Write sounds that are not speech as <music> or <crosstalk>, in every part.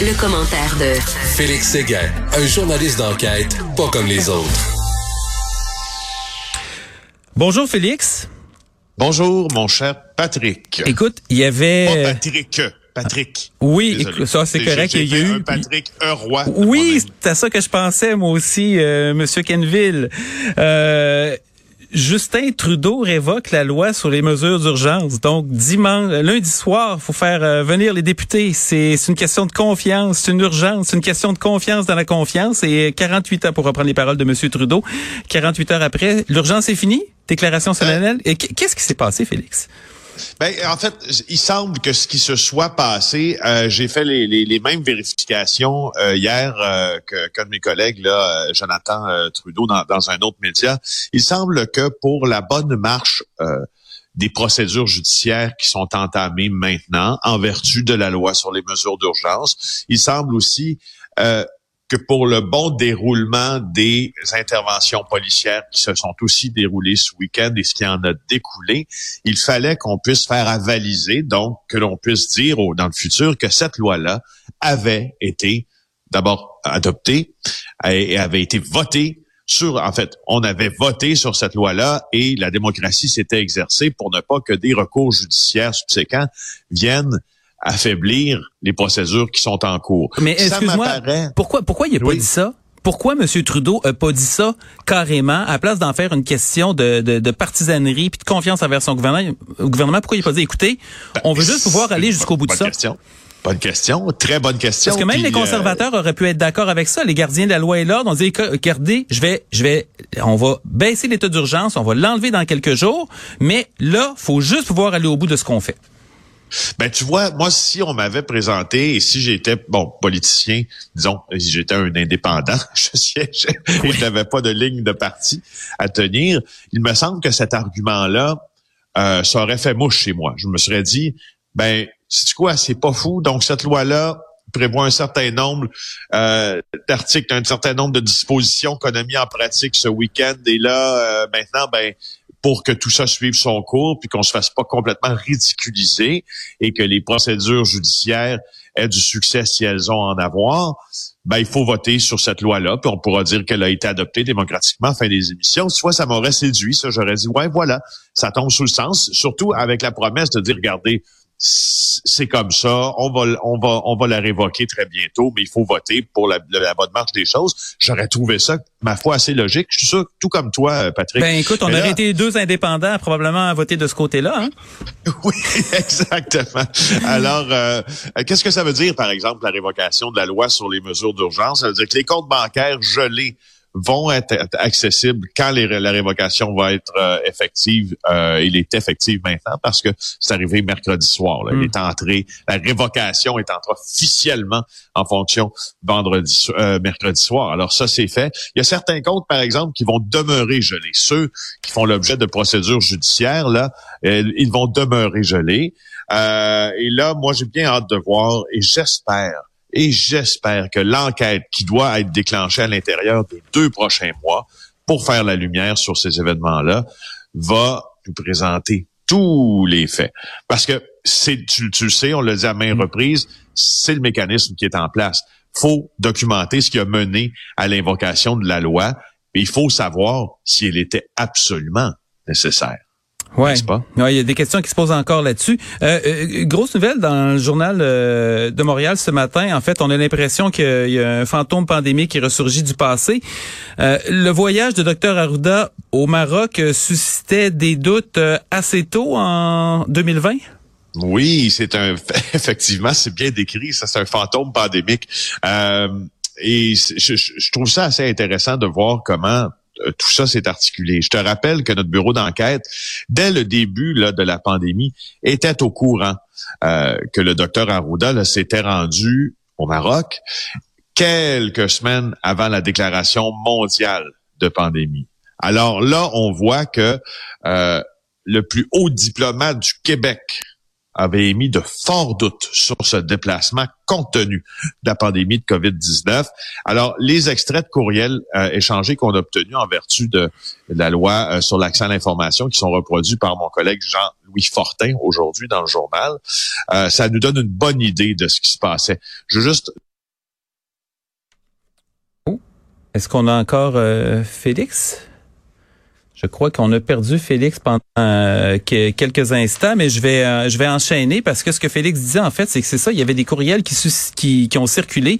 le commentaire de Félix Séguin, un journaliste d'enquête pas comme les autres. Bonjour Félix. Bonjour mon cher Patrick. Écoute, il y avait... Pas Patrick. Patrick. Oui, Désolé. écoute, ça c'est correct. Il y a eu. un Patrick, un roi. Oui, c'est à ça que je pensais moi aussi, euh, Monsieur Kenville. Euh, Justin Trudeau révoque la loi sur les mesures d'urgence. Donc dimanche, lundi soir, faut faire euh, venir les députés. C'est une question de confiance, c'est une urgence, c'est une question de confiance dans la confiance. Et 48 heures pour reprendre les paroles de Monsieur Trudeau. 48 heures après, l'urgence est finie? Déclaration solennelle? Et qu- qu'est-ce qui s'est passé, Félix? Ben, en fait, il semble que ce qui se soit passé, euh, j'ai fait les, les, les mêmes vérifications euh, hier euh, que mes collègues, là, euh, Jonathan euh, Trudeau, dans, dans un autre média. Il semble que pour la bonne marche euh, des procédures judiciaires qui sont entamées maintenant en vertu de la loi sur les mesures d'urgence, il semble aussi que pour le bon déroulement des interventions policières qui se sont aussi déroulées ce week-end et ce qui en a découlé, il fallait qu'on puisse faire avaliser, donc que l'on puisse dire au- dans le futur que cette loi-là avait été d'abord adoptée et avait été votée sur, en fait, on avait voté sur cette loi-là et la démocratie s'était exercée pour ne pas que des recours judiciaires subséquents viennent affaiblir les procédures qui sont en cours. Mais excuse-moi, pourquoi pourquoi il a pas dit ça? Pourquoi M. Trudeau a pas dit ça carrément, à place d'en faire une question de, de, de partisanerie puis de confiance envers son gouvernement, pourquoi il a pas dit, écoutez, on veut juste pouvoir aller jusqu'au bout de ça? Question. Bonne question, très bonne question. Parce que même Puis, les euh, conservateurs auraient pu être d'accord avec ça. Les gardiens de la loi et l'ordre ont dit, regardez, je vais, je vais, on va baisser l'état d'urgence, on va l'enlever dans quelques jours, mais là, faut juste pouvoir aller au bout de ce qu'on fait. Ben tu vois, moi si on m'avait présenté et si j'étais bon politicien, disons, si j'étais un indépendant, <laughs> je siégeais et je n'avais pas de ligne de parti à tenir, il me semble que cet argument-là, euh, ça aurait fait mouche chez moi. Je me serais dit, ben c'est quoi, c'est pas fou. Donc cette loi-là prévoit un certain nombre euh, d'articles, un certain nombre de dispositions qu'on a mis en pratique ce week-end. Et là, euh, maintenant, ben pour que tout ça suive son cours, puis qu'on se fasse pas complètement ridiculiser et que les procédures judiciaires aient du succès si elles ont en avoir, ben il faut voter sur cette loi-là, puis on pourra dire qu'elle a été adoptée démocratiquement fin des émissions. Vois, ça m'aurait séduit, ça, j'aurais dit, ouais, voilà, ça tombe sous le sens, surtout avec la promesse de dire, regardez, c'est comme ça, on va, on va, on va la révoquer très bientôt, mais il faut voter pour la, la bonne marche des choses. J'aurais trouvé ça, ma foi, assez logique. Je suis sûr, tout comme toi, euh, Patrick. Ben écoute, on Mais aurait là- été deux indépendants probablement à voter de ce côté-là. Hein? <laughs> Oui, exactement. Alors, euh, qu'est-ce que ça veut dire, par exemple, la révocation de la loi sur les mesures d'urgence? Ça veut dire que les comptes bancaires gelés vont être accessibles quand les- la révocation va être euh, effective. Euh, il est effective maintenant parce que c'est arrivé mercredi soir. Là. Il Mm. est entré, la révocation est entrée officiellement en fonction vendredi, euh, mercredi soir. Alors ça, c'est fait. Il y a certains comptes, par exemple, qui vont demeurer gelés. Ceux qui font l'objet de procédures judiciaires, là, euh, ils vont demeurer gelés. Euh, et là, moi, j'ai bien hâte de voir et j'espère, et j'espère que l'enquête qui doit être déclenchée à l'intérieur des deux prochains mois pour faire la lumière sur ces événements-là va nous présenter tous les faits. Parce que c'est, tu, tu le sais, on l'a dit à maintes reprises, c'est le mécanisme qui est en place. faut documenter ce qui a mené à l'invocation de la loi, mais il faut savoir si elle était absolument nécessaire. Ouais. Pas? Ouais, il y a des questions qui se posent encore là-dessus. Euh, euh, grosse nouvelle dans le journal euh, de Montréal ce matin. En fait, on a l'impression qu'il y a un fantôme pandémique qui ressurgit du passé. Euh, le voyage de Dr Arruda au Maroc suscitait des doutes euh, assez tôt en 2020. Oui, c'est un <laughs> effectivement, c'est bien décrit. Ça, c'est un fantôme pandémique. Euh, et je, je- je trouve ça assez intéressant de voir comment tout ça s'est articulé. Je te rappelle que notre bureau d'enquête, dès le début là, de la pandémie, était au courant euh, que le docteur Arruda s'était rendu au Maroc quelques semaines avant la déclaration mondiale de pandémie. Alors là, on voit que euh, le plus haut diplomate du Québec avait émis de forts doutes sur ce déplacement compte tenu de la pandémie de COVID-19. Alors, les extraits de courriels euh, échangés qu'on a obtenus en vertu de la loi euh, sur l'accès à l'information qui sont reproduits par mon collègue Jean-Louis Fortin aujourd'hui dans le journal, euh, ça nous donne une bonne idée de ce qui se passait. Je veux juste... Est-ce qu'on a encore euh, Félix? Je crois qu'on a perdu Félix pendant euh, quelques instants, mais je vais euh, je vais enchaîner parce que ce que Félix disait en fait, c'est que c'est ça. Il y avait des courriels qui, qui, qui ont circulé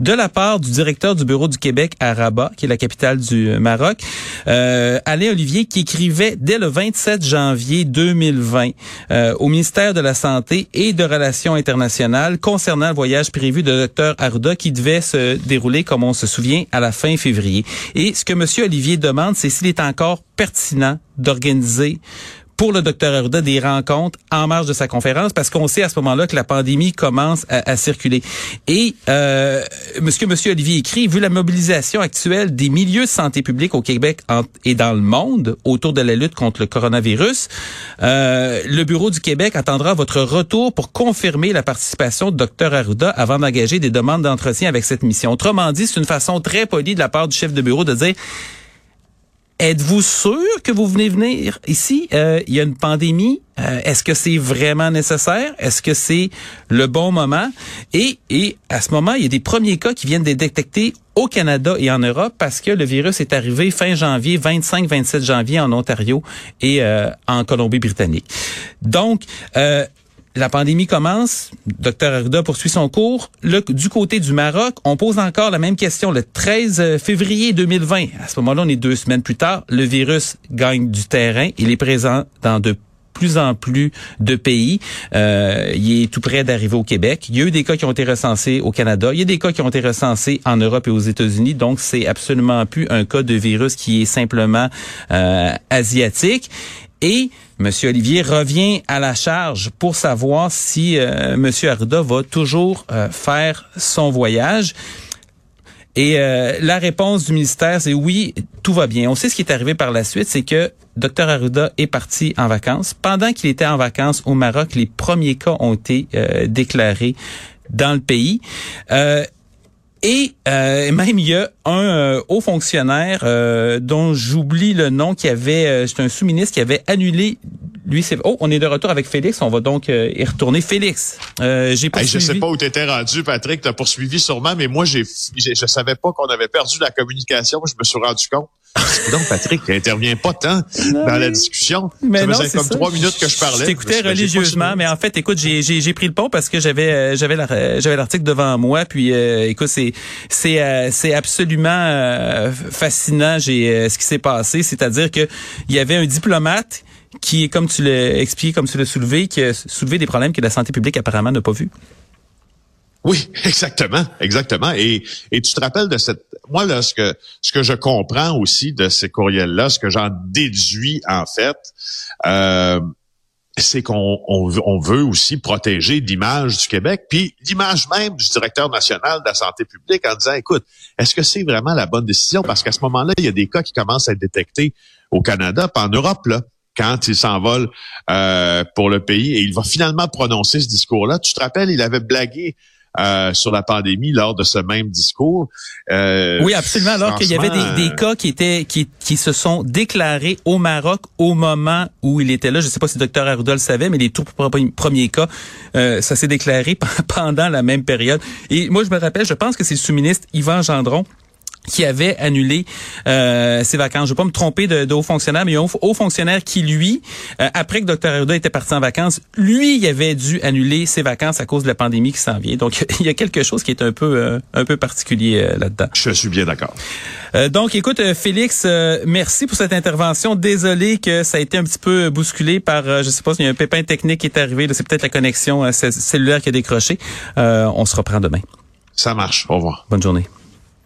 de la part du directeur du bureau du Québec à Rabat, qui est la capitale du Maroc, euh, Alain Olivier, qui écrivait dès le 27 janvier 2020 euh, au ministère de la Santé et de Relations internationales concernant le voyage prévu de Dr Arruda qui devait se dérouler, comme on se souvient, à la fin février. Et ce que Monsieur Olivier demande, c'est s'il est encore pertinent d'organiser pour le docteur Arruda des rencontres en marge de sa conférence parce qu'on sait à ce moment-là que la pandémie commence à, circuler. Et euh, monsieur, monsieur Olivier écrit, vu la mobilisation actuelle des milieux de santé publique au Québec et dans le monde autour de la lutte contre le coronavirus, euh, le Bureau du Québec attendra votre retour pour confirmer la participation de docteur Arruda avant d'engager des demandes d'entretien avec cette mission. Autrement dit, c'est une façon très polie de la part du chef de bureau de dire Êtes-vous sûr que vous venez venir ici? Euh, il y a une pandémie. Euh, est-ce que c'est vraiment nécessaire? Est-ce que c'est le bon moment? Et, et à ce moment, il y a des premiers cas qui viennent d'être détectés au Canada et en Europe parce que le virus est arrivé fin janvier, 25-27 janvier en Ontario et euh, en Colombie-Britannique. Donc, la pandémie commence, Dr Arruda poursuit son cours. Du côté du Maroc, on pose encore la même question le 13 février 2020. À ce moment-là, on est deux semaines plus tard. Le virus gagne du terrain. Il est présent dans de plus en plus de pays. Euh, il est tout près d'arriver au Québec. Il y a eu des cas qui ont été recensés au Canada. Il y a des cas qui ont été recensés en Europe et aux États-Unis. Donc, c'est absolument plus un cas de virus qui est simplement euh, asiatique. Et M. Olivier revient à la charge pour savoir si euh, M. Arruda va toujours euh, faire son voyage. Et euh, la réponse du ministère, c'est oui, tout va bien. On sait ce qui est arrivé par la suite, c'est que Dr Arruda est parti en vacances. Pendant qu'il était en vacances au Maroc, les premiers cas ont été déclarés dans le pays. Et euh, même il y a un euh, haut fonctionnaire euh, dont j'oublie le nom qui avait, c'est un sous-ministre qui avait annulé. Lui, c'est oh, on est de retour avec Félix. On va donc y retourner. Félix, j'ai pas. je sais pas où t'étais rendu, Patrick. T'as poursuivi sûrement, mais moi, j'ai, je savais pas qu'on avait perdu la communication. Je me suis rendu compte. Donc, Patrick, n'intervient pas tant dans la discussion. Mais ça faisait comme trois minutes que je parlais. Je t'écoutais religieusement, mais en fait, écoute, j'ai pris le pont parce que j'avais euh, j'avais j'avais l'article devant moi. Puis, euh, écoute, c'est c'est euh, c'est absolument fascinant. J'ai ce qui s'est passé, c'est-à-dire que il y avait un diplomate qui, comme tu l'as expliqué, comme tu l'as soulevé, qui a soulevé des problèmes que la santé publique apparemment n'a pas vu. Oui, <laughs> exactement, exactement. Et, et tu te rappelles de cette, moi là, ce que ce que je comprends aussi de ces courriels-là, ce que j'en déduis en fait, euh, c'est qu'on on, veut aussi protéger l'image du Québec, puis l'image même du directeur national de la santé publique en disant, écoute, est-ce que c'est vraiment la bonne décision? Parce qu'à ce moment-là, il y a des cas qui commencent à être détectés au Canada, puis en Europe, là quand il s'envole euh, pour le pays et il va finalement prononcer ce discours-là. Tu te rappelles, il avait blagué euh, sur la pandémie lors de ce même discours. Euh, oui, absolument. Alors qu'il y avait des, des, cas qui étaient qui, qui se sont déclarés au Maroc au moment où il était là. Je ne sais pas si le docteur Arruda le savait, mais les tout premiers cas, euh, ça s'est déclaré <laughs> pendant la même période. Et moi, je me rappelle, je pense que c'est le sous-ministre Yvan Gendron qui avait annulé euh, ses vacances. Je ne veux pas me tromper de, de haut fonctionnaire, mais il y a un haut fonctionnaire qui, lui, euh, après que Dr. Arruda était parti en vacances, lui, il avait dû annuler ses vacances à cause de la pandémie qui s'en vient. Donc, <laughs> il y a quelque chose qui est un peu euh, un peu particulier euh, là-dedans. Je suis bien d'accord. donc, écoute, Félix, merci pour cette intervention. Désolé que ça a été un petit peu bousculé par, je sais pas, il y a un pépin technique qui est arrivé. C'est peut-être la connexion cellulaire qui a décroché. on se reprend demain. Ça marche. Au revoir. Bonne journée.